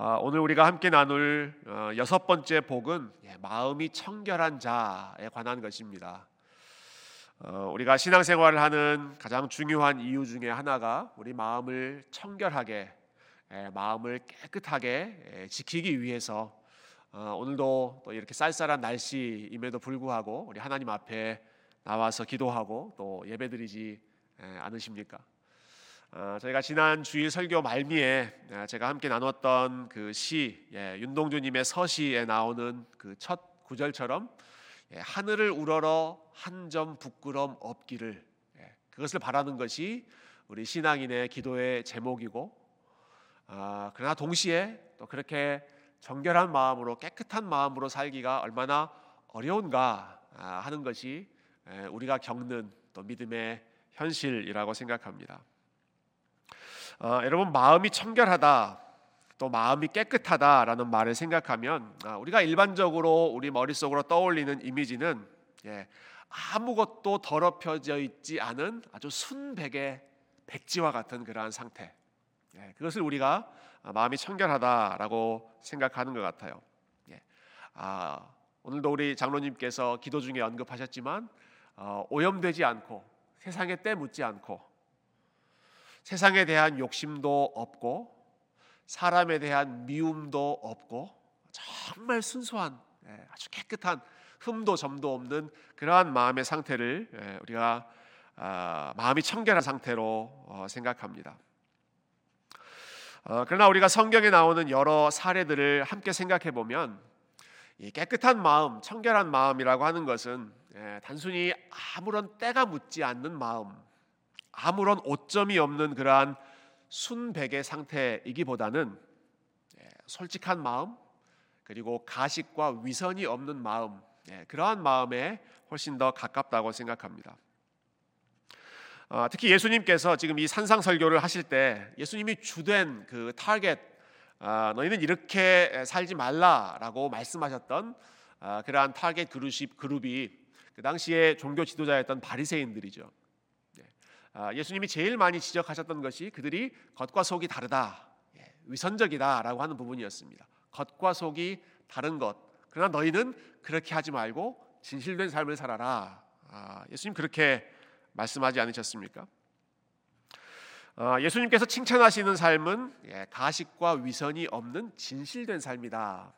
아, 오늘 우리가 함께 나눌 어, 여섯 번째 복은 예, 마음이 청결한 자에 관한 것입니다. 어, 우리가 신앙생활을 하는 가장 중요한 이유 중에 하나가 우리 마음을 청결하게, 예, 마음을 깨끗하게 예, 지키기 위해서 어, 오늘도 또 이렇게 쌀쌀한 날씨임에도 불구하고 우리 하나님 앞에 나와서 기도하고 또 예배드리지 않으십니까? 어, 저희가 지난 주일 설교 말미에 어, 제가 함께 나눴던 그 시, 예, 윤동주님의 서시에 나오는 그 첫 구절처럼 예, 하늘을 우러러 한 점 부끄럼 없기를 예, 그것을 바라는 것이 우리 신앙인의 기도의 제목이고, 아, 그러나 동시에 또 그렇게 정결한 마음으로 깨끗한 마음으로 살기가 얼마나 어려운가 아, 하는 것이 예, 우리가 겪는 또 믿음의 현실이라고 생각합니다. 어, 여러분 마음이 청결하다 또 마음이 깨끗하다라는 말을 생각하면 아, 우리가 일반적으로 우리 머릿속으로 떠올리는 이미지는 예, 아무것도 더럽혀져 있지 않은 아주 순백의 백지와 같은 그러한 상태 예, 그것을 우리가 마음이 청결하다라고 생각하는 것 같아요. 예, 아, 오늘도 우리 장로님께서 기도 중에 언급하셨지만 어, 오염되지 않고 세상에 때 묻지 않고 세상에 대한 욕심도 없고 사람에 대한 미움도 없고 정말 순수한 예, 아주 깨끗한 흠도 점도 없는 그러한 마음의 상태를 예, 우리가 아, 마음이 청결한 상태로 어, 생각합니다. 어, 그러나 우리가 성경에 나오는 여러 사례들을 함께 생각해 보면 이 깨끗한 마음, 청결한 마음이라고 하는 것은 예, 단순히 아무런 때가 묻지 않는 마음, 아무런 오점이 없는 그러한 순백의 상태이기보다는 예, 솔직한 마음 그리고 가식과 위선이 없는 마음 예, 그러한 마음에 훨씬 더 가깝다고 생각합니다. 어, 특히 예수님께서 지금 이 산상 설교를 하실 때 예수님이 주된 그 타겟 아, 너희는 이렇게 살지 말라라고 말씀하셨던 아, 그러한 타겟 그룹이 그 당시에 종교 지도자였던 바리새인들이죠. 아, 예수님이 제일 많이 지적하셨던 것이 그들이 겉과 속이 다르다, 예, 위선적이다라고 하는 부분이었습니다. 겉과 속이 다른 것. 그러나 너희는 그렇게 하지 말고 진실된 삶을 살아라. 아, 예수님 그렇게 말씀하지 않으셨습니까? 아, 예수님께서 칭찬하시는 삶은 예, 가식과 위선이 없는 진실된 삶이다.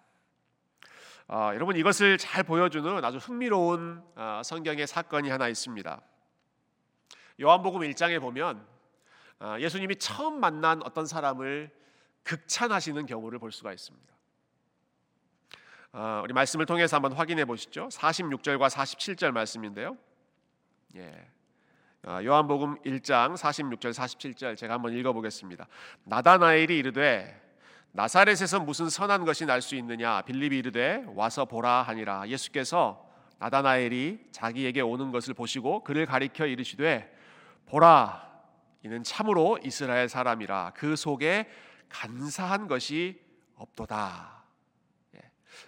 여러분 이것을 잘 보여주는 아주 흥미로운 성경의 사건이 하나 있습니다. 요한복음 1장에 보면 아, 예수님이 처음 만난 어떤 사람을 극찬하시는 경우를 볼 수가 있습니다. 아, 우리 말씀을 통해서 한번 확인해 보시죠. 46절과 47절 말씀인데요. 예. 아, 요한복음 1장 46절 47절 제가 한번 읽어 보겠습니다. 나다나엘이 이르되 나사렛에서 무슨 선한 것이 날 수 있느냐 빌립이 이르되 와서 보라 하니라 예수께서 나다나엘이 자기에게 오는 것을 보시고 그를 가리켜 이르시되 보라 이는 참으로 이스라엘 사람이라 그 속에 간사한 것이 없도다. 예.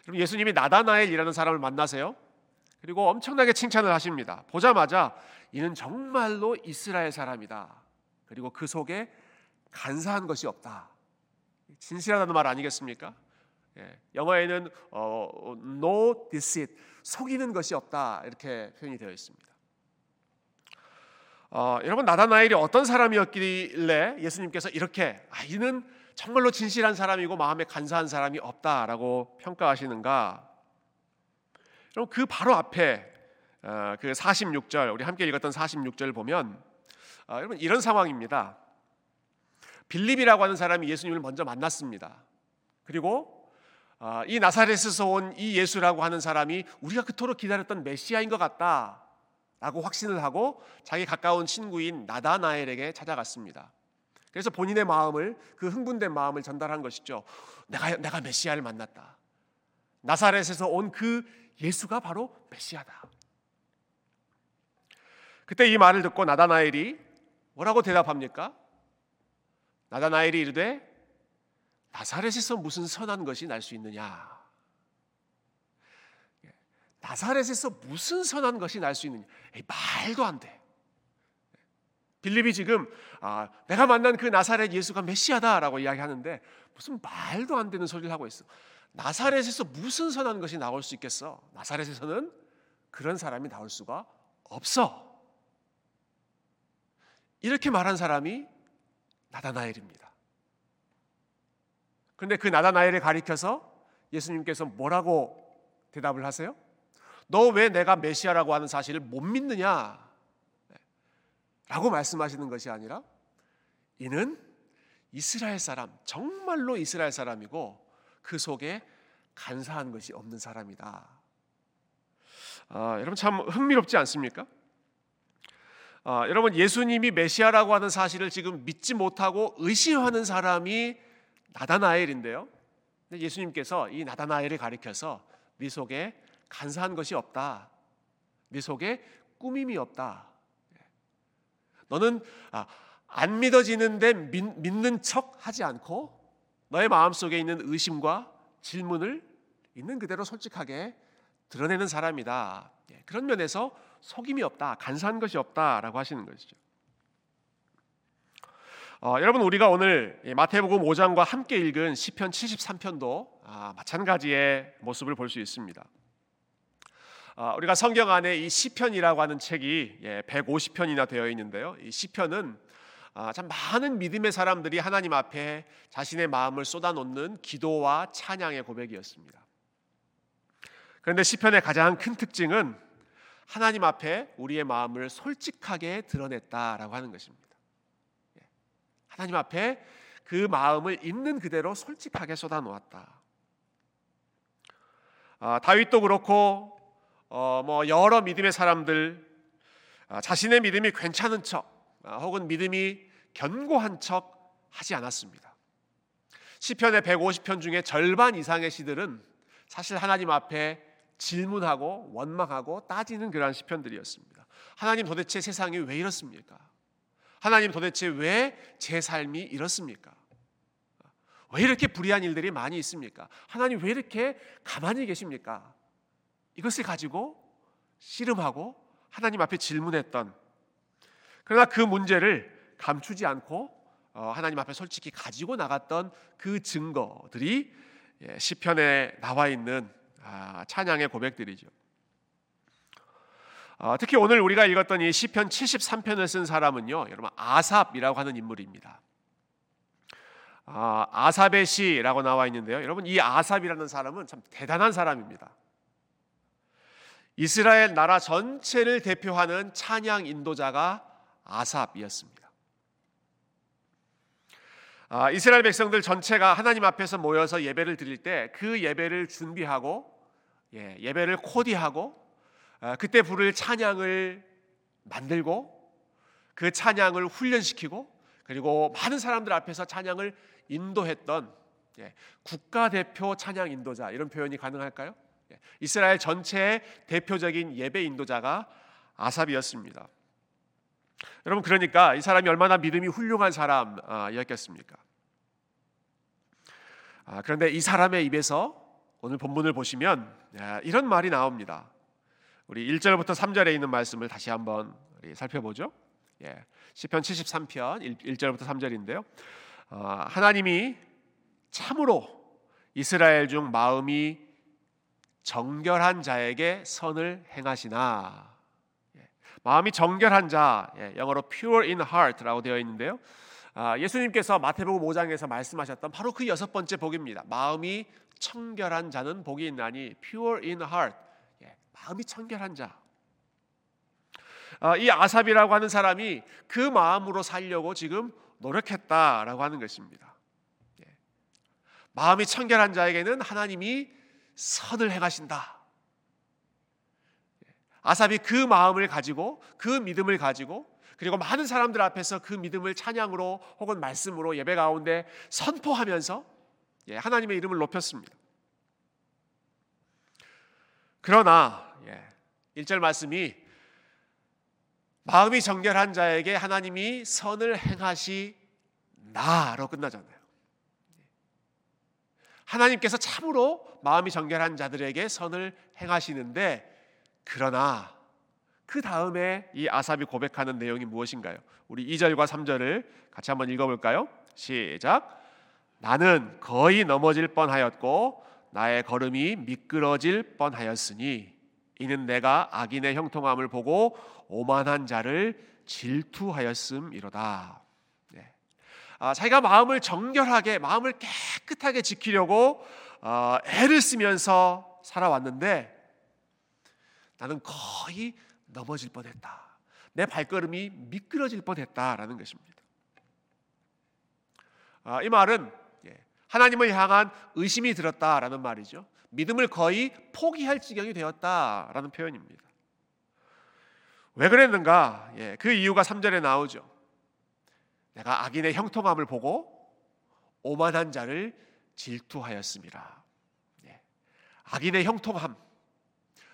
그럼 예수님이 나다나엘이라는 사람을 만나세요. 그리고 엄청나게 칭찬을 하십니다. 보자마자 이는 정말로 이스라엘 사람이다. 그리고 그 속에 간사한 것이 없다. 진실하다는 말 아니겠습니까? 예. 영어에는 어, no deceit 속이는 것이 없다 이렇게 표현이 되어 있습니다. 어, 여러분 나다나엘이 어떤 사람이었길래 예수님께서 이렇게 아, 이는 정말로 진실한 사람이고 마음에 간사한 사람이 없다라고 평가하시는가? 여러분 그 바로 앞에 어, 그 46절 우리 함께 읽었던 46절 보면 어, 여러분 이런 상황입니다. 빌립이라고 하는 사람이 예수님을 먼저 만났습니다. 그리고 어, 이 나사렛에서 온 이 예수라고 하는 사람이 우리가 그토록 기다렸던 메시아인 것 같다. 라고 확신을 하고 자기 가까운 친구인 나다나엘에게 찾아갔습니다. 그래서 본인의 마음을 그 흥분된 마음을 전달한 것이죠. 내가 내가 메시아를 만났다. 나사렛에서 온 그 예수가 바로 메시아다. 그때 이 말을 듣고 나다나엘이 뭐라고 대답합니까? 나다나엘이 이르되 나사렛에서 무슨 선한 것이 날 수 있느냐? 나사렛에서 무슨 선한 것이 날 수 있느냐? 에이, 말도 안 돼. 빌립이 지금 아, 내가 만난 그 나사렛 예수가 메시아다라고 이야기하는데 무슨 말도 안 되는 소리를 하고 있어. 나사렛에서 무슨 선한 것이 나올 수 있겠어? 나사렛에서는 그런 사람이 나올 수가 없어. 이렇게 말한 사람이 나다나엘입니다. 그런데 그 나다나엘을 가리켜서 예수님께서 뭐라고 대답을 하세요? 너 왜 내가 메시아라고 하는 사실을 못 믿느냐? 라고 말씀하시는 것이 아니라 이는 이스라엘 사람, 정말로 이스라엘 사람이고 그 속에 간사한 것이 없는 사람이다. 아, 여러분 참 흥미롭지 않습니까? 아, 여러분 예수님이 메시아라고 하는 사실을 지금 믿지 못하고 의심하는 사람이 나다나엘인데요. 예수님께서 이 나다나엘을 가리켜서 네 속에 간사한 것이 없다. 네 속에 꾸밈이 없다. 너는 아, 안 믿어지는데 믿, 믿는 척 하지 않고 너의 마음 속에 있는 의심과 질문을 있는 그대로 솔직하게 드러내는 사람이다. 예, 그런 면에서 속임이 없다, 간사한 것이 없다라고 하시는 것이죠. 어, 여러분 우리가 오늘 마태복음 5장과 함께 읽은 시편 73편도 아, 마찬가지의 모습을 볼 수 있습니다. 아, 우리가 성경 안에 이 시편이라고 하는 책이 예, 150편이나 되어 있는데요. 이 시편은 아, 참 많은 믿음의 사람들이 하나님 앞에 자신의 마음을 쏟아놓는 기도와 찬양의 고백이었습니다. 그런데 시편의 가장 큰 특징은 하나님 앞에 우리의 마음을 솔직하게 드러냈다라고 하는 것입니다. 예. 하나님 앞에 그 마음을 있는 그대로 솔직하게 쏟아놓았다. 아, 다윗도 그렇고 어, 뭐 여러 믿음의 사람들 아, 자신의 믿음이 괜찮은 척 아, 혹은 믿음이 견고한 척 하지 않았습니다. 시편의 150편 중에 절반 이상의 시들은 사실 하나님 앞에 질문하고 원망하고 따지는 그러한 시편들이었습니다. 하나님 도대체 세상이 왜 이렇습니까? 하나님 도대체 왜 제 삶이 이렇습니까? 왜 이렇게 불의한 일들이 많이 있습니까? 하나님 왜 이렇게 가만히 계십니까? 이것을 가지고 씨름하고 하나님 앞에 질문했던 그러나 그 문제를 감추지 않고 어, 하나님 앞에 솔직히 가지고 나갔던 그 증거들이 예, 시편에 나와 있는 아, 찬양의 고백들이죠. 아, 특히 오늘 우리가 읽었던 이 시편 73편을 쓴 사람은요, 여러분 아삽이라고 하는 인물입니다. 아, 아삽의 시라고 나와 있는데요, 여러분 이 아삽이라는 사람은 참 대단한 사람입니다. 이스라엘 나라 전체를 대표하는 찬양 인도자가 아삽이었습니다. 아, 이스라엘 백성들 전체가 하나님 앞에서 모여서 예배를 드릴 때 그 예배를 준비하고 예, 예배를 코디하고 아, 그때 부를 찬양을 만들고 그 찬양을 훈련시키고 그리고 많은 사람들 앞에서 찬양을 인도했던 예, 국가대표 찬양 인도자 이런 표현이 가능할까요? 예, 이스라엘 전체의 대표적인 예배 인도자가 아삽이었습니다. 여러분 그러니까 이 사람이 얼마나 믿음이 훌륭한 사람이었겠습니까? 아, 그런데 이 사람의 입에서 오늘 본문을 보시면 이런 말이 나옵니다. 우리 1절부터 3절에 있는 말씀을 다시 한번 살펴보죠. 예, 시편 73편 1 절부터 3절인데요. 어, 하나님이 참으로 이스라엘 중 마음이 정결한 자에게 선을 행하시나. 예, 마음이 정결한 자, 예, 영어로 pure in heart라고 되어 있는데요. 아, 예수님께서 마태복음 5장에서 말씀하셨던 바로 그 여섯 번째 복입니다. 마음이 청결한 자는 복이 있나니 pure in heart 예, 마음이 청결한 자. 어, 이 아삽이라고 하는 사람이 그 마음으로 살려고 지금 노력했다라고 하는 것입니다. 예. 마음이 청결한 자에게는 하나님이 선을 행하신다. 예. 아삽이 그 마음을 가지고 그 믿음을 가지고 그리고 많은 사람들 앞에서 그 믿음을 찬양으로 혹은 말씀으로 예배 가운데 선포하면서 예, 하나님의 이름을 높였습니다. 그러나 예, 1절 말씀이 마음이 정결한 자에게 하나님이 선을 행하시나로 끝나잖아요. 하나님께서 참으로 마음이 정결한 자들에게 선을 행하시는데 그러나 그 다음에 이 아삽이 고백하는 내용이 무엇인가요? 우리 2절과 3절을 같이 한번 읽어볼까요? 시작. 나는 거의 넘어질 뻔하였고 나의 걸음이 미끄러질 뻔하였으니 이는 내가 악인의 형통함을 보고 오만한 자를 질투하였음이로다. 네. 아, 자기가 마음을 정결하게 마음을 깨끗하게 지키려고 어, 애를 쓰면서 살아왔는데 나는 거의 넘어질 뻔했다. 내 발걸음이 미끄러질 뻔했다라는 것입니다. 아, 이 말은 예, 하나님을 향한 의심이 들었다라는 말이죠. 믿음을 거의 포기할 지경이 되었다라는 표현입니다. 왜 그랬는가? 예, 그 이유가 3절에 나오죠. 내가 악인의 형통함을 보고 오만한 자를 질투하였습니다. 예, 악인의 형통함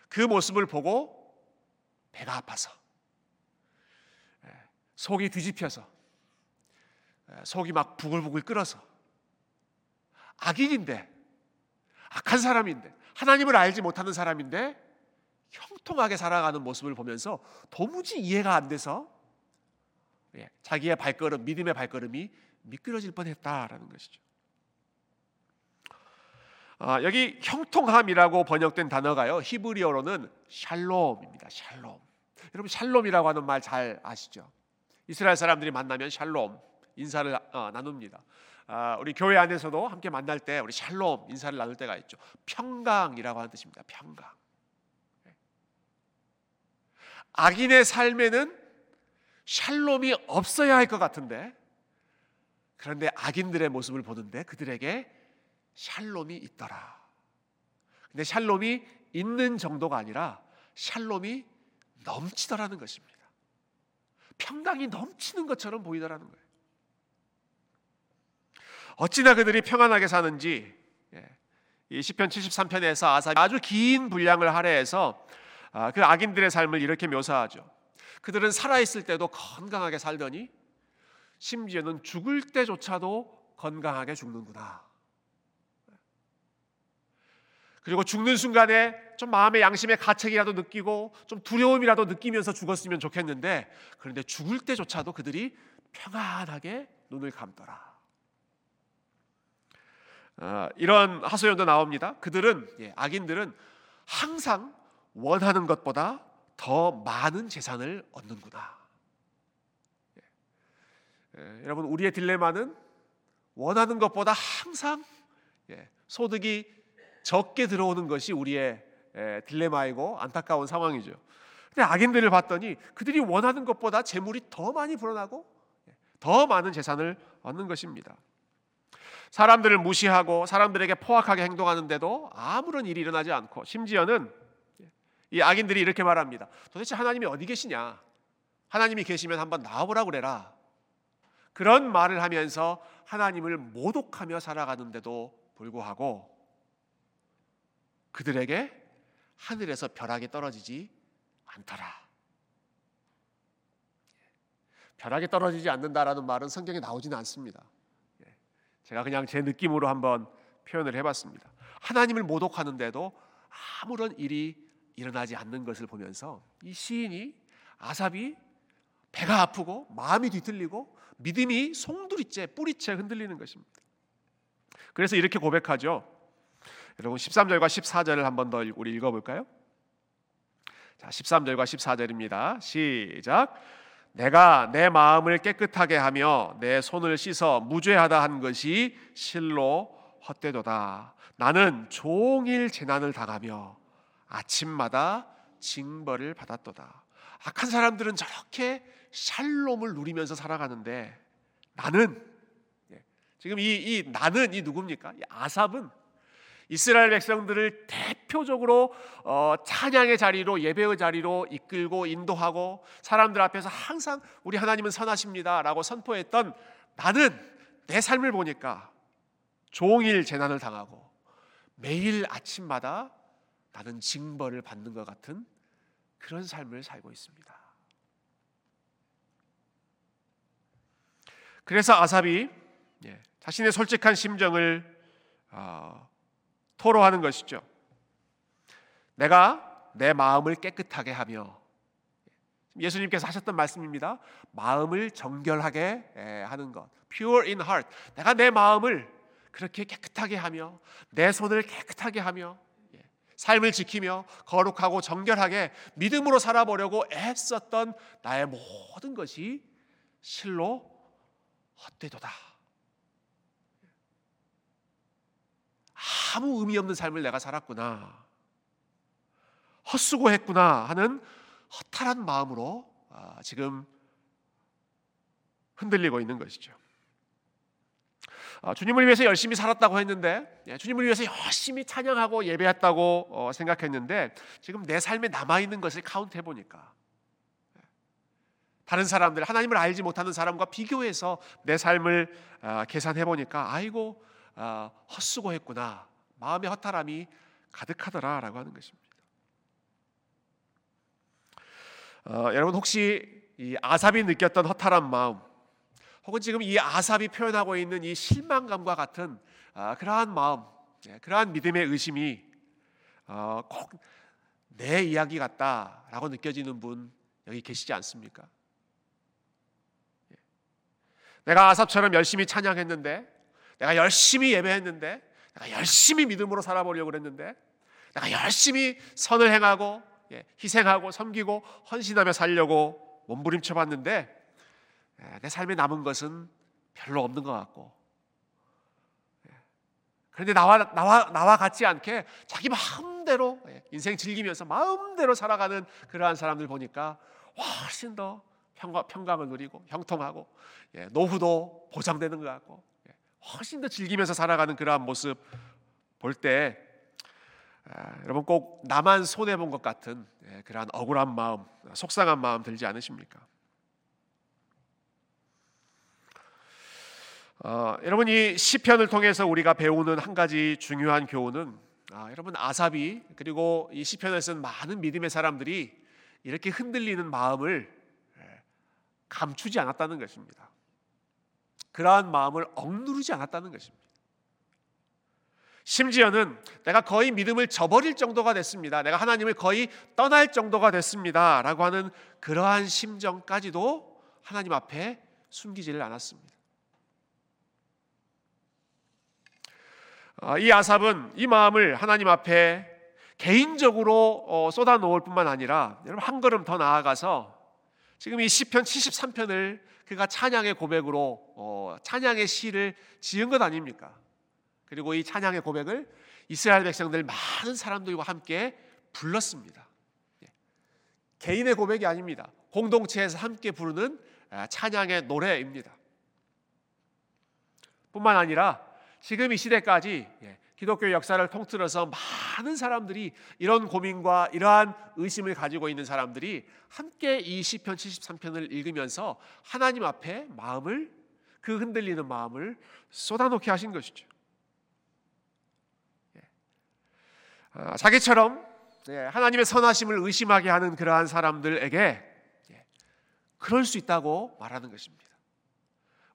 그 모습을 보고 배가 아파서 예, 속이 뒤집혀서 예, 속이 막 부글부글 끓어서 악인인데 악한 사람인데 하나님을 알지 못하는 사람인데 형통하게 살아가는 모습을 보면서 도무지 이해가 안 돼서 예, 자기의 발걸음 믿음의 발걸음이 미끄러질 뻔했다라는 것이죠. 아, 여기 형통함이라고 번역된 단어가요 히브리어로는 샬롬입니다. 샬롬. 여러분 샬롬이라고 하는 말 잘 아시죠? 이스라엘 사람들이 만나면 샬롬 인사를 어, 나눕니다. 아, 우리 교회 안에서도 함께 만날 때 우리 샬롬 인사를 나눌 때가 있죠. 평강이라고 하는 뜻입니다. 평강. 악인의 삶에는 샬롬이 없어야 할 것 같은데 그런데 악인들의 모습을 보는데 그들에게 샬롬이 있더라. 근데 샬롬이 있는 정도가 아니라 샬롬이 넘치더라는 것입니다. 평강이 넘치는 것처럼 보이더라는 거예요. 어찌나 그들이 평안하게 사는지 예, 이 시편 73편에서 아사 아주 긴 분량을 할애해서 아, 그 악인들의 삶을 이렇게 묘사하죠. 그들은 살아 있을 때도 건강하게 살더니 심지어는 죽을 때조차도 건강하게 죽는구나. 그리고 죽는 순간에 좀 마음의 양심의 가책이라도 느끼고 좀 두려움이라도 느끼면서 죽었으면 좋겠는데 그런데 죽을 때조차도 그들이 평안하게 눈을 감더라. 어, 이런 하소연도 나옵니다. 그들은 예, 악인들은 항상 원하는 것보다 더 많은 재산을 얻는구나. 예, 예, 여러분 우리의 딜레마는 원하는 것보다 항상 예, 소득이 적게 들어오는 것이 우리의 딜레마이고 안타까운 상황이죠. 근데 악인들을 봤더니 그들이 원하는 것보다 재물이 더 많이 불어나고 더 많은 재산을 얻는 것입니다. 사람들을 무시하고 사람들에게 포악하게 행동하는데도 아무런 일이 일어나지 않고 심지어는 이 악인들이 이렇게 말합니다. 도대체 하나님이 어디 계시냐? 하나님이 계시면 한번 나와보라 그래라. 그런 말을 하면서 하나님을 모독하며 살아가는데도 불구하고 그들에게 하늘에서 벼락이 떨어지지 않더라. 벼락이 떨어지지 않는다라는 말은 성경에 나오지는 않습니다. 예. 제가 그냥 제 느낌으로 한번 표현을 해봤습니다. 하나님을 모독하는데도 아무런 일이 일어나지 않는 것을 보면서 이 시인이 아삽이 배가 아프고 마음이 뒤틀리고 믿음이 송두리째 뿌리째 흔들리는 것입니다. 그래서 이렇게 고백하죠. 여러분 13절과 14절을 한 번 더 우리 읽어 볼까요? 자, 13절과 14절입니다. 시작. 내가 내 마음을 깨끗하게 하며 내 손을 씻어 무죄하다 한 것이 실로 헛되도다. 나는 종일 재난을 당하며 아침마다 징벌을 받았도다. 악한 사람들은 저렇게 샬롬을 누리면서 살아가는데 나는 예, 지금 이, 이 나는 이 누굽니까? 이 아삽은 이스라엘 백성들을 대표적으로 어, 찬양의 자리로 예배의 자리로 이끌고 인도하고 사람들 앞에서 항상 우리 하나님은 선하십니다라고 선포했던 나는 내 삶을 보니까 종일 재난을 당하고 매일 아침마다 나는 징벌을 받는 것 같은 그런 삶을 살고 있습니다. 그래서 아삽이 예, 자신의 솔직한 심정을 어, 토로하는 것이죠. 내가 내 마음을 깨끗하게 하며 예수님께서 하셨던 말씀입니다. 마음을 정결하게 하는 것. pure in heart. 내가 내 마음을 그렇게 깨끗하게 하며 내 손을 깨끗하게 하며 예, 삶을 지키며 거룩하고 정결하게 믿음으로 살아보려고 애썼던 나의 모든 것이 실로 헛되도다. 아무 의미 없는 삶을 내가 살았구나. 헛수고했구나 하는 허탈한 마음으로 아, 지금 흔들리고 있는 것이죠. 아, 주님을 위해서 열심히 살았다고 했는데, 예, 주님을 위해서 열심히 찬양하고 예배했다고 어, 생각했는데, 지금 내 삶에 남아 있는 것을 카운트해 보니까 예, 다른 사람들 하나님을 알지 못하는 사람과 비교해서 내 삶을 아, 계산해 보니까 아이고 헛수고했구나 마음의 허탈함이 가득하더라라고 하는 것입니다. 어, 여러분 혹시 이 아삽이 느꼈던 허탈한 마음, 혹은 지금 이 아삽이 표현하고 있는 이 실망감과 같은 아, 그러한 마음, 예, 그러한 믿음의 의심이 어, 꼭내 이야기 같다라고 느껴지는 분 여기 계시지 않습니까? 예. 내가 아삽처럼 열심히 찬양했는데, 내가 열심히 예배했는데, 내가 열심히 믿음으로 살아보려고 그랬는데, 내가 열심히 선을 행하고 예, 희생하고 섬기고 헌신하며 살려고 몸부림쳐 봤는데 예, 내 삶에 남은 것은 별로 없는 것 같고 예, 그런데 나와 나와 나와 같지 않게 자기 마음대로 인생 즐기면서 마음대로 살아가는 그러한 사람들 보니까 훨씬 더 평강, 평강을 누리고 형통하고 노후도 보장되는 것 같고 훨씬 더 즐기면서 살아가는 그러한 모습 볼때 아, 여러분 꼭 나만 손해 본 것 같은 예, 그러한 억울한 마음, 속상한 마음 들지 않으십니까? 어, 여러분 이 시편을 통해서 우리가 배우는 한 가지 중요한 교훈은 아, 여러분 아삽이 그리고 이 시편을 쓴 많은 믿음의 사람들이 이렇게 흔들리는 마음을 예, 감추지 않았다는 것입니다. 그러한 마음을 억누르지 않았다는 것입니다. 심지어는 내가 거의 믿음을 저버릴 정도가 됐습니다. 내가 하나님을 거의 떠날 정도가 됐습니다. 라고 하는 그러한 심정까지도 하나님 앞에 숨기지를 않았습니다. 이 아삽은 이 마음을 하나님 앞에 개인적으로 어, 쏟아 놓을 뿐만 아니라 여러분 한 걸음 더 나아가서 지금 이 시편 73편을 그가 찬양의 고백으로 어, 찬양의 시를 지은 것 아닙니까? 그리고 이 찬양의 고백을 이스라엘 백성들 많은 사람들과 함께 불렀습니다. 예. 개인의 고백이 아닙니다. 공동체에서 함께 부르는 아, 찬양의 노래입니다. 뿐만 아니라 지금 이 시대까지 예, 기독교 역사를 통틀어서 많은 사람들이 이런 고민과 이러한 의심을 가지고 있는 사람들이 함께 이 시편 73편을 읽으면서 하나님 앞에 마음을 그 흔들리는 마음을 쏟아놓게 하신 것이죠. 아, 자기처럼 예, 하나님의 선하심을 의심하게 하는 그러한 사람들에게 예, 그럴 수 있다고 말하는 것입니다.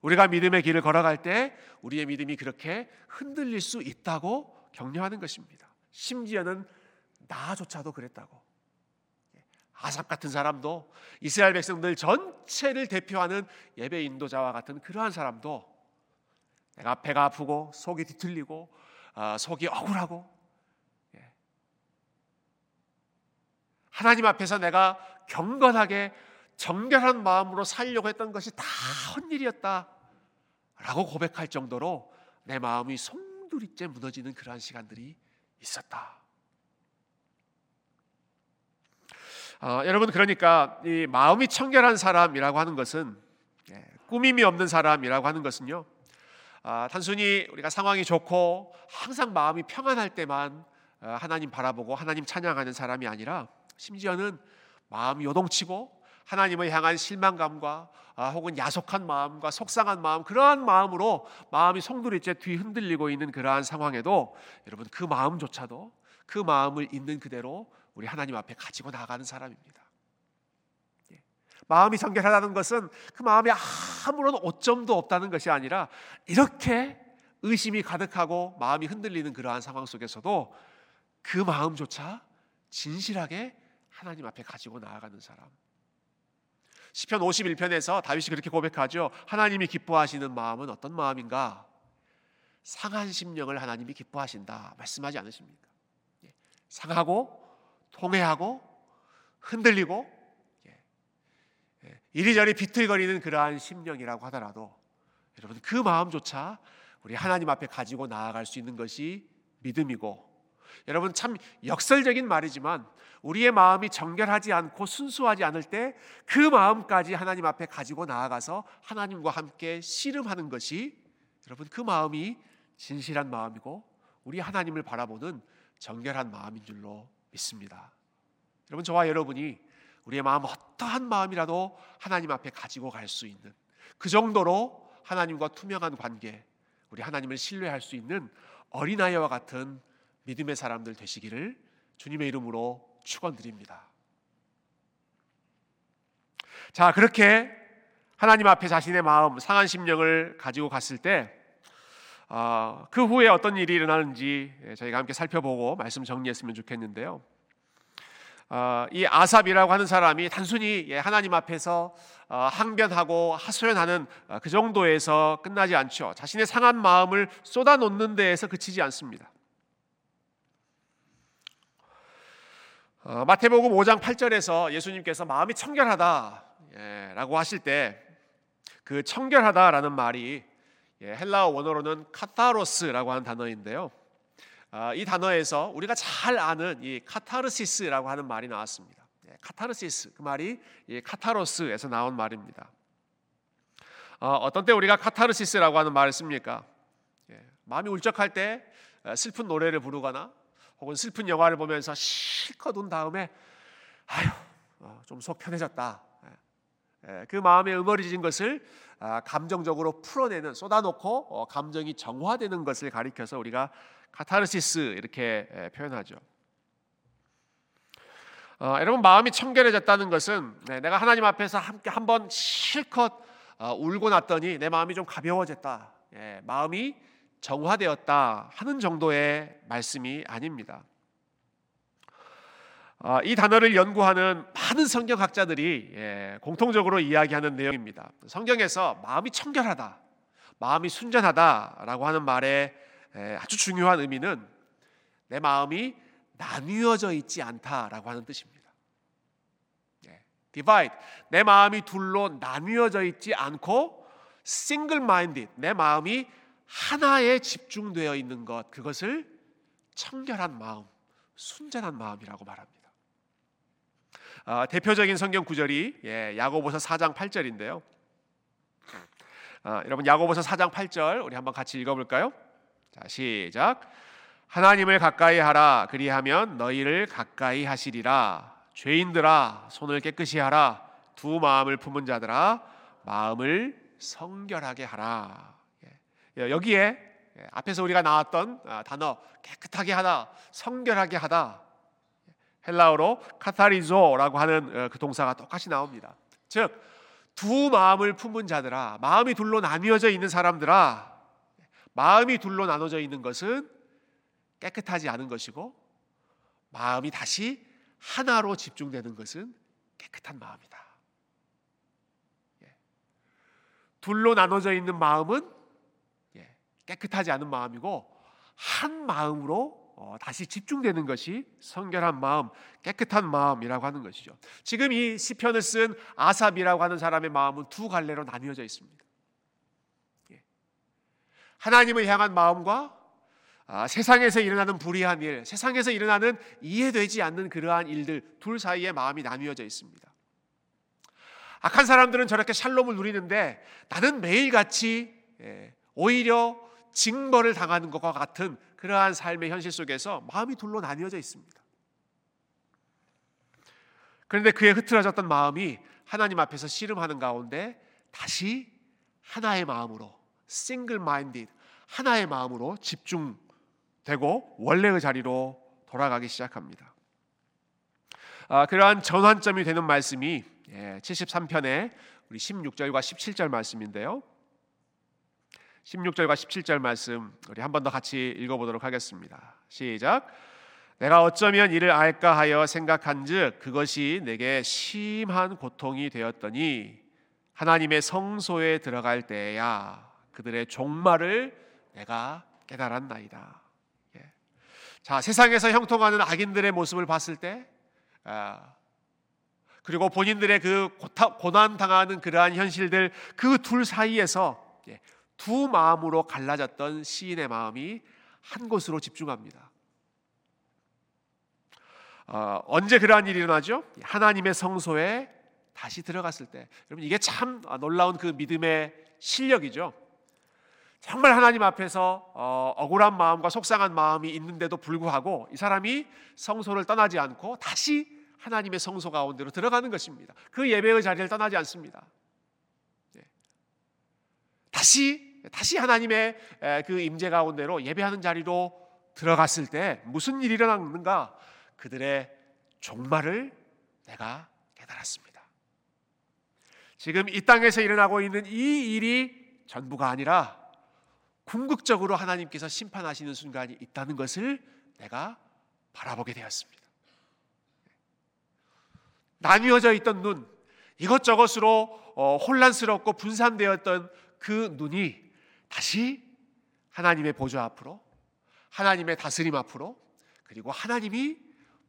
우리가 믿음의 길을 걸어갈 때 우리의 믿음이 그렇게 흔들릴 수 있다고 격려하는 것입니다. 심지어는 나조차도 그랬다고. 예, 아삽 같은 사람도 이스라엘 백성들 전체를 대표하는 예배 인도자와 같은 그러한 사람도 내가 배가 아프고 속이 뒤틀리고 아, 속이 억울하고 하나님 앞에서 내가 경건하게 정결한 마음으로 살려고 했던 것이 다 헛일이었다. 라고 고백할 정도로 내 마음이 송두리째 무너지는 그러한 시간들이 있었다. 어, 여러분 그러니까 이 마음이 청결한 사람이라고 하는 것은 예, 꾸밈이 없는 사람이라고 하는 것은요. 아, 단순히 우리가 상황이 좋고 항상 마음이 평안할 때만 어, 하나님 바라보고 하나님 찬양하는 사람이 아니라 심지어는 마음이 요동치고 하나님을 향한 실망감과 아, 혹은 야속한 마음과 속상한 마음 그러한 마음으로 마음이 송두리째 뒤 흔들리고 있는 그러한 상황에도 여러분 그 마음조차도 그 마음을 있는 그대로 우리 하나님 앞에 가지고 나가는 사람입니다. 예. 마음이 정결하다는 것은 그 마음에 아무런 오점도 없다는 것이 아니라 이렇게 의심이 가득하고 마음이 흔들리는 그러한 상황 속에서도 그 마음조차 진실하게 하나님 앞에 가지고 나아가는 사람. 시편 51편에서 다윗이 그렇게 고백하죠. 하나님이 기뻐하시는 마음은 어떤 마음인가? 상한 심령을 하나님이 기뻐하신다. 말씀하지 않으십니까? 예. 상하고 통해하고 흔들리고 예. 예. 이리저리 비틀거리는 그러한 심령이라고 하더라도 여러분 그 마음조차 우리 하나님 앞에 가지고 나아갈 수 있는 것이 믿음이고 여러분 참 역설적인 말이지만 우리의 마음이 정결하지 않고 순수하지 않을 때 그 마음까지 하나님 앞에 가지고 나아가서 하나님과 함께 씨름하는 것이 여러분 그 마음이 진실한 마음이고 우리 하나님을 바라보는 정결한 마음인 줄로 믿습니다. 여러분 저와 여러분이 우리의 마음 어떠한 마음이라도 하나님 앞에 가지고 갈 수 있는 그 정도로 하나님과 투명한 관계, 우리 하나님을 신뢰할 수 있는 어린아이와 같은 믿음의 사람들 되시기를 주님의 이름으로 축원드립니다. 자, 그렇게 하나님 앞에 자신의 마음 상한 심령을 가지고 갔을 때, 어, 그 후에 어떤 일이 일어나는지 저희가 함께 살펴보고 말씀 정리했으면 좋겠는데요. 어, 이 아삽이라고 하는 사람이 단순히 예, 하나님 앞에서 어, 항변하고 하소연하는 어, 그 정도에서 끝나지 않죠. 자신의 상한 마음을 쏟아놓는 데에서 그치지 않습니다. 마태복음 5장 8절에서 예수님께서 마음이 청결하다라고 하실 때 그 청결하다라는 말이 예, 헬라어 원어로는 카타로스라고 하는 단어인데요. 아, 이 단어에서 우리가 잘 아는 이 카타르시스라고 하는 말이 나왔습니다. 예, 카타르시스 그 말이 이 카타로스에서 나온 말입니다. 어, 떤 때 우리가 카타르시스라고 하는 말을 씁니까? 예, 마음이 울적할 때 어, 슬픈 노래를 부르거나 혹은 슬픈 영화를 보면서 실컷 운 다음에 아유 어, 좀속 편해졌다. 예, 예, 그 마음에 응어리진 것을 아, 감정적으로 풀어내는 쏟아놓고 어, 감정이 정화되는 것을 가리켜서 우리가 카타르시스 이렇게 예, 표현하죠. 어, 여러분 마음이 청결해졌다는 것은 네, 내가 하나님 앞에서 함께 한번 실컷 어, 울고 났더니 내 마음이 좀 가벼워졌다. 예, 마음이 정화되었다 하는 정도의 말씀이 아닙니다. 아, 이 단어를 연구하는 많은 성경학자들이 예, 공통적으로 이야기하는 내용입니다. 성경에서 마음이 청결하다, 마음이 순전하다라고 하는 말의 예, 아주 중요한 의미는 내 마음이 나뉘어져 있지 않다라고 하는 뜻입니다. 예, divide 내 마음이 둘로 나뉘어져 있지 않고 single minded 내 마음이 하나에 집중되어 있는 것 그것을 청결한 마음, 순전한 마음이라고 말합니다. 아, 대표적인 성경 구절이 예, 야고보서 4장 8절인데요. 아, 여러분 야고보서 4장 8절 우리 한번 같이 읽어볼까요? 자 시작. 하나님을 가까이 하라 그리하면 너희를 가까이 하시리라. 죄인들아 손을 깨끗이 하라. 두 마음을 품은 자들아 마음을 성결하게 하라. 예, 여기에 예, 앞에서 우리가 나왔던 아, 단어 깨끗하게 하다, 성결하게 하다 헬라어로 카타리조라고 하는 어, 그 동사가 똑같이 나옵니다. 즉, 두 마음을 품은 자들아, 마음이 둘로 나뉘어져 있는 사람들아, 마음이 둘로 나눠져 있는 것은 깨끗하지 않은 것이고, 마음이 다시 하나로 집중되는 것은 깨끗한 마음이다. 예. 둘로 나눠져 있는 마음은 예, 깨끗하지 않은 마음이고, 한 마음으로 어, 다시 집중되는 것이 성결한 마음, 깨끗한 마음이라고 하는 것이죠. 지금 이 시편을 쓴 아삽이라고 하는 사람의 마음은 두 갈래로 나뉘어져 있습니다. 예. 하나님을 향한 마음과 아, 세상에서 일어나는 불의한 일, 세상에서 일어나는 이해되지 않는 그러한 일들 둘 사이에 마음이 나뉘어져 있습니다. 악한 사람들은 저렇게 샬롬을 누리는데 나는 매일같이 예, 오히려 징벌을 당하는 것과 같은 그러한 삶의 현실 속에서 마음이 둘로 나뉘어져 있습니다. 그런데 그의 흐트러졌던 마음이 하나님 앞에서 씨름하는 가운데 다시 하나의 마음으로 싱글 마인디드 하나의 마음으로 집중되고 원래의 자리로 돌아가기 시작합니다. 아, 그러한 전환점이 되는 말씀이 73편의 예, 우리 16절과 17절 말씀인데요. 16절과 17절 말씀 우리 한 번 더 같이 읽어보도록 하겠습니다. 시작. 내가 어쩌면 이를 알까 하여 생각한즉 그것이 내게 심한 고통이 되었더니 하나님의 성소에 들어갈 때야 그들의 종말을 내가 깨달았나이다. 예. 자 세상에서 형통하는 악인들의 모습을 봤을 때, 아, 그리고 본인들의 그 고난 당하는 그러한 현실들 그 둘 사이에서 예, 두 마음으로 갈라졌던 시인의 마음이 한 곳으로 집중합니다. 어, 언제 그러한 일이 일어나죠? 하나님의 성소에 다시 들어갔을 때. 여러분 이게 참 놀라운 그 믿음의 실력이죠. 정말 하나님 앞에서 어, 억울한 마음과 속상한 마음이 있는데도 불구하고 이 사람이 성소를 떠나지 않고 다시 하나님의 성소 가운데로 들어가는 것입니다. 그 예배의 자리를 떠나지 않습니다. 네. 다시 다시 하나님의 그 임재 가운데로 예배하는 자리로 들어갔을 때 무슨 일이 일어났는가? 그들의 종말을 내가 깨달았습니다. 지금 이 땅에서 일어나고 있는 이 일이 전부가 아니라 궁극적으로 하나님께서 심판하시는 순간이 있다는 것을 내가 바라보게 되었습니다. 나뉘어져 있던 눈, 이것저것으로 어, 혼란스럽고 분산되었던 그 눈이 다시 하나님의 보좌 앞으로, 하나님의 다스림 앞으로, 그리고 하나님이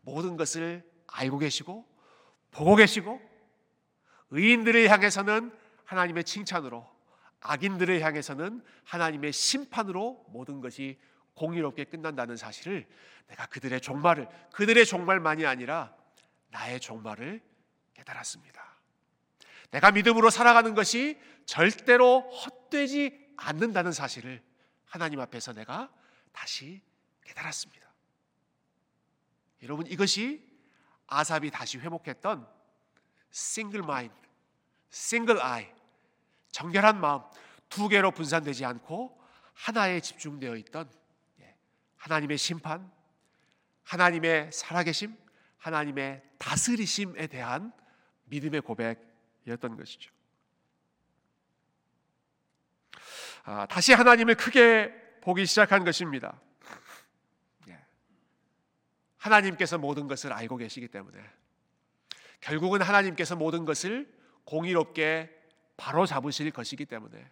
모든 것을 알고 계시고 보고 계시고 의인들을 향해서는 하나님의 칭찬으로 악인들을 향해서는 하나님의 심판으로 모든 것이 공의롭게 끝난다는 사실을 내가 그들의 종말을 그들의 종말만이 아니라 나의 종말을 깨달았습니다. 내가 믿음으로 살아가는 것이 절대로 헛되지 않는다는 사실을 하나님 앞에서 내가 다시 깨달았습니다. 여러분 이것이 아삽이 다시 회복했던 싱글 마인드, 싱글 아이, 정결한 마음 두 개로 분산되지 않고 하나에 집중되어 있던 예, 하나님의 심판, 하나님의 살아계심, 하나님의 다스리심에 대한 믿음의 고백이었던 것이죠. 아, 다시 하나님을 크게 보기 시작한 것입니다. 예. 하나님께서 모든 것을 알고 계시기 때문에 결국은 하나님께서 모든 것을 공의롭게 바로 잡으실 것이기 때문에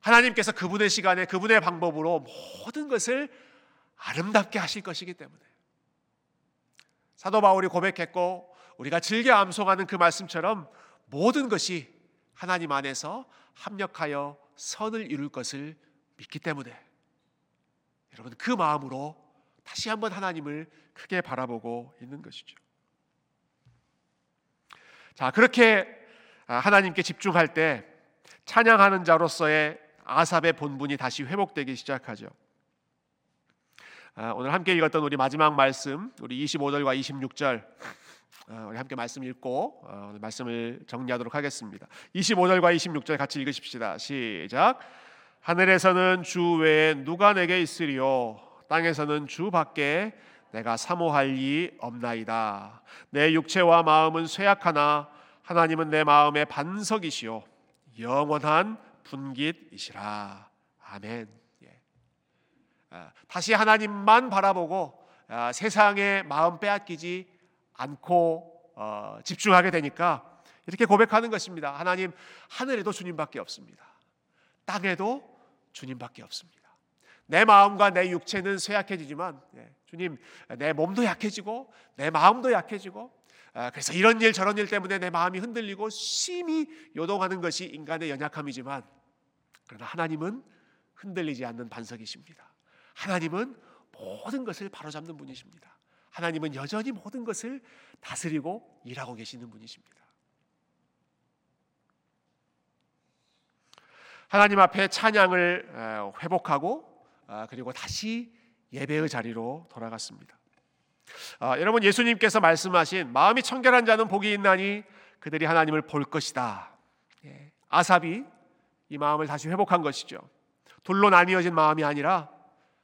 하나님께서 그분의 시간에 그분의 방법으로 모든 것을 아름답게 하실 것이기 때문에 사도 바울이 고백했고 우리가 즐겨 암송하는 그 말씀처럼 모든 것이 하나님 안에서 합력하여 선을 이룰 것을 믿기 때문에 여러분 그 마음으로 다시 한번 하나님을 크게 바라보고 있는 것이죠. 자, 그렇게 하나님께 집중할 때 찬양하는 자로서의 아삽의 본분이 다시 회복되기 시작하죠. 아, 오늘 함께 읽었던 우리 마지막 말씀, 우리 25절과 26절 어, 우리 함께 말씀 읽고 어, 오늘 말씀을 정리하도록 하겠습니다. 25절과 26절 같이 읽으십시다. 시작. 하늘에서는 주 외에 누가 내게 있으리요? 땅에서는 주 밖에 내가 사모할 이 없나이다. 내 육체와 마음은 쇠약하나 하나님은 내 마음의 반석이시요 영원한 분깃이시라. 아멘. 예. 아, 다시 하나님만 바라보고 아, 세상의 마음 빼앗기지 않고 어, 집중하게 되니까 이렇게 고백하는 것입니다. 하나님 하늘에도 주님밖에 없습니다. 땅에도 주님밖에 없습니다. 내 마음과 내 육체는 쇠약해지지만 예, 주님 내 몸도 약해지고 내 마음도 약해지고 아, 그래서 이런 일 저런 일 때문에 내 마음이 흔들리고 심히 요동하는 것이 인간의 연약함이지만 그러나 하나님은 흔들리지 않는 반석이십니다. 하나님은 모든 것을 바로잡는 분이십니다. 하나님은 여전히 모든 것을 다스리고 일하고 계시는 분이십니다. 하나님 앞에 찬양을 회복하고 아, 그리고 다시 예배의 자리로 돌아갔습니다. 아, 여러분 예수님께서 말씀하신 마음이 청결한 자는 복이 있나니 그들이 하나님을 볼 것이다. 예, 아삽이 이 마음을 다시 회복한 것이죠. 둘로 나뉘어진 마음이 아니라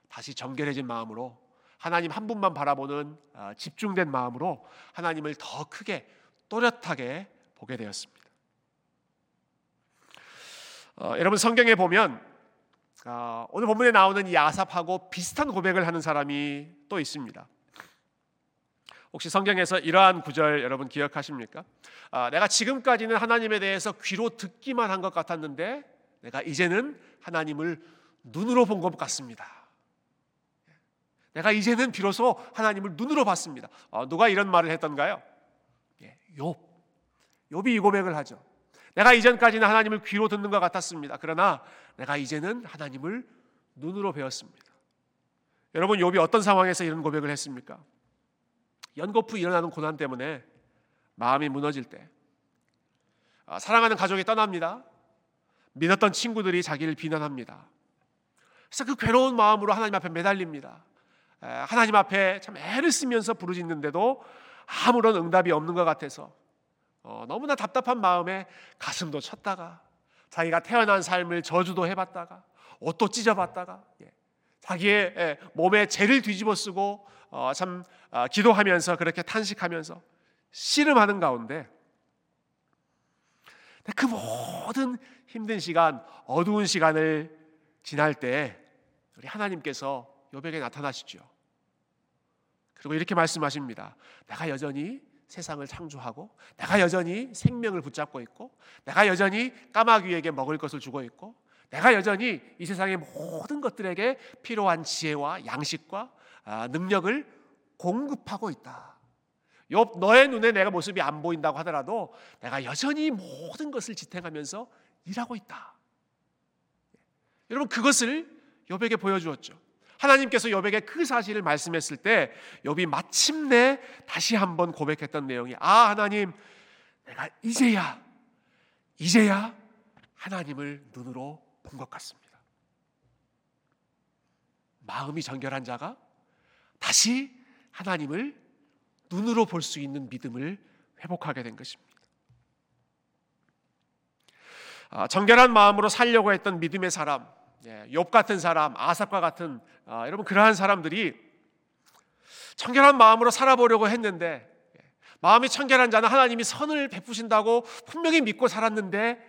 다시 정결해진 마음으로 하나님 한 분만 바라보는 아, 집중된 마음으로 하나님을 더 크게 또렷하게 보게 되었습니다. 어, 여러분 성경에 보면 아, 오늘 본문에 나오는 이 아삽하고 비슷한 고백을 하는 사람이 또 있습니다. 혹시 성경에서 이러한 구절 여러분 기억하십니까? 아, 내가 지금까지는 하나님에 대해서 귀로 듣기만 한 것 같았는데 내가 이제는 하나님을 눈으로 본 것 같습니다. 내가 이제는 비로소 하나님을 눈으로 봤습니다. 어, 누가 이런 말을 했던가요? 예, 욥. 욥이 이 고백을 하죠. 내가 이전까지는 하나님을 귀로 듣는 것 같았습니다. 그러나 내가 이제는 하나님을 눈으로 배웠습니다. 여러분 욥이 어떤 상황에서 이런 고백을 했습니까? 연거푸 일어나는 고난 때문에 마음이 무너질 때 아, 사랑하는 가족이 떠납니다. 믿었던 친구들이 자기를 비난합니다. 그래서 그 괴로운 마음으로 하나님 앞에 매달립니다. 하나님 앞에 참 애를 쓰면서 부르짖는데도 아무런 응답이 없는 것 같아서 어, 너무나 답답한 마음에 가슴도 쳤다가 자기가 태어난 삶을 저주도 해봤다가 옷도 찢어봤다가 예, 자기의 예, 몸에 죄를 뒤집어 쓰고 어, 참 어, 기도하면서 그렇게 탄식하면서 씨름하는 가운데 그 모든 힘든 시간, 어두운 시간을 지날 때 우리 하나님께서 요백에 나타나시죠. 그리고 이렇게 말씀하십니다. 내가 여전히 세상을 창조하고 내가 여전히 생명을 붙잡고 있고 내가 여전히 까마귀에게 먹을 것을 주고 있고 내가 여전히 이 세상의 모든 것들에게 필요한 지혜와 양식과 아, 능력을 공급하고 있다. 욥 너의 눈에 내가 모습이 안 보인다고 하더라도 내가 여전히 모든 것을 지탱하면서 일하고 있다. 여러분 그것을 욥에게 보여주었죠. 하나님께서 욥에게 그 사실을 말씀했을 때 욥이 마침내 다시 한번 고백했던 내용이 아 하나님 내가 이제야 이제야 하나님을 눈으로 본 것 같습니다. 마음이 정결한 자가 다시 하나님을 눈으로 볼 수 있는 믿음을 회복하게 된 것입니다. 아, 정결한 마음으로 살려고 했던 믿음의 사람, 예, 욥 같은 사람, 아삽과 같은 아, 여러분 그러한 사람들이 청결한 마음으로 살아보려고 했는데 예, 마음이 청결한 자는 하나님이 선을 베푸신다고 분명히 믿고 살았는데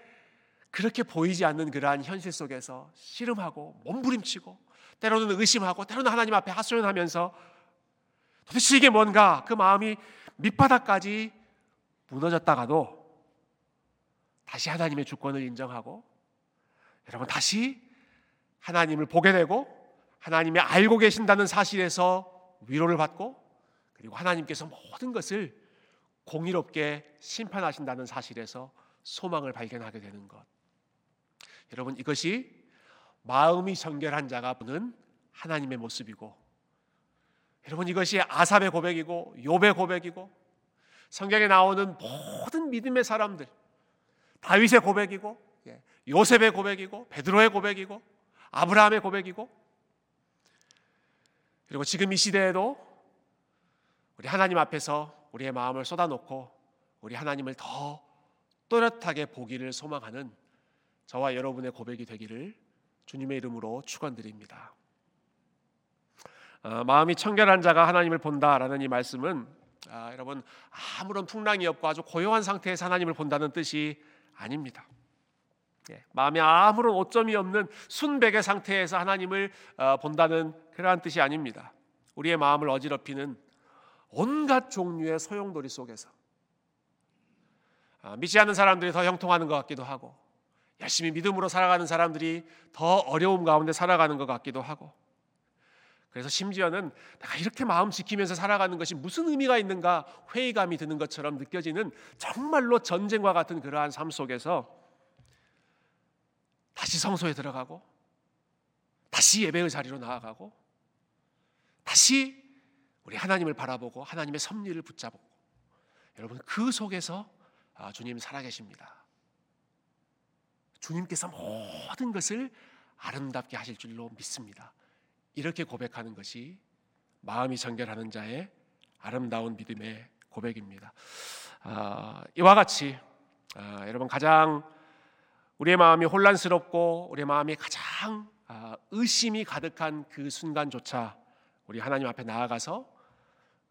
그렇게 보이지 않는 그러한 현실 속에서 씨름하고 몸부림치고 때로는 의심하고 때로는 하나님 앞에 하소연하면서 도대체 이게 뭔가? 그 마음이 밑바닥까지 무너졌다가도 다시 하나님의 주권을 인정하고 여러분 다시 하나님을 보게 되고 하나님이 알고 계신다는 사실에서 위로를 받고 그리고 하나님께서 모든 것을 공의롭게 심판하신다는 사실에서 소망을 발견하게 되는 것. 여러분 이것이 마음이 정결한 자가 보는 하나님의 모습이고 여러분 이것이 아삽의 고백이고 욥의 고백이고 성경에 나오는 모든 믿음의 사람들 다윗의 고백이고 예, 요셉의 고백이고 베드로의 고백이고 아브라함의 고백이고 그리고 지금 이 시대에도 우리 하나님 앞에서 우리의 마음을 쏟아놓고 우리 하나님을 더 또렷하게 보기를 소망하는 저와 여러분의 고백이 되기를 주님의 이름으로 축원드립니다. 어, 마음이 청결한 자가 하나님을 본다라는 이 말씀은 아, 여러분 아무런 풍랑이 없고 아주 고요한 상태에서 하나님을 본다는 뜻이 아닙니다. 예, 마음에 아무런 오점이 없는 순백의 상태에서 하나님을 어, 본다는 그러한 뜻이 아닙니다. 우리의 마음을 어지럽히는 온갖 종류의 소용돌이 속에서 아, 믿지 않는 사람들이 더 형통하는 것 같기도 하고 열심히 믿음으로 살아가는 사람들이 더 어려움 가운데 살아가는 것 같기도 하고 그래서 심지어는 내가 이렇게 마음 지키면서 살아가는 것이 무슨 의미가 있는가 회의감이 드는 것처럼 느껴지는 정말로 전쟁과 같은 그러한 삶 속에서 다시 성소에 들어가고 다시 예배의 자리로 나아가고 다시 우리 하나님을 바라보고 하나님의 섭리를 붙잡고 여러분 그 속에서 아, 주님 살아계십니다. 주님께서 모든 것을 아름답게 하실 줄로 믿습니다. 이렇게 고백하는 것이 마음이 정결하는 자의 아름다운 믿음의 고백입니다. 아, 이와 같이 아, 여러분 가장 우리의 마음이 혼란스럽고 우리의 마음이 가장 아, 의심이 가득한 그 순간조차 우리 하나님 앞에 나아가서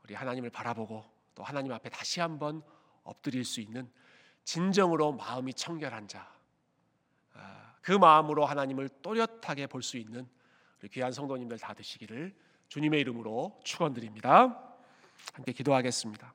우리 하나님을 바라보고 또 하나님 앞에 다시 한번 엎드릴 수 있는 진정으로 마음이 청결한 자, 아, 그 마음으로 하나님을 또렷하게 볼 수 있는 우리 귀한 성도님들 다 되시기를 주님의 이름으로 축원드립니다. 함께 기도하겠습니다.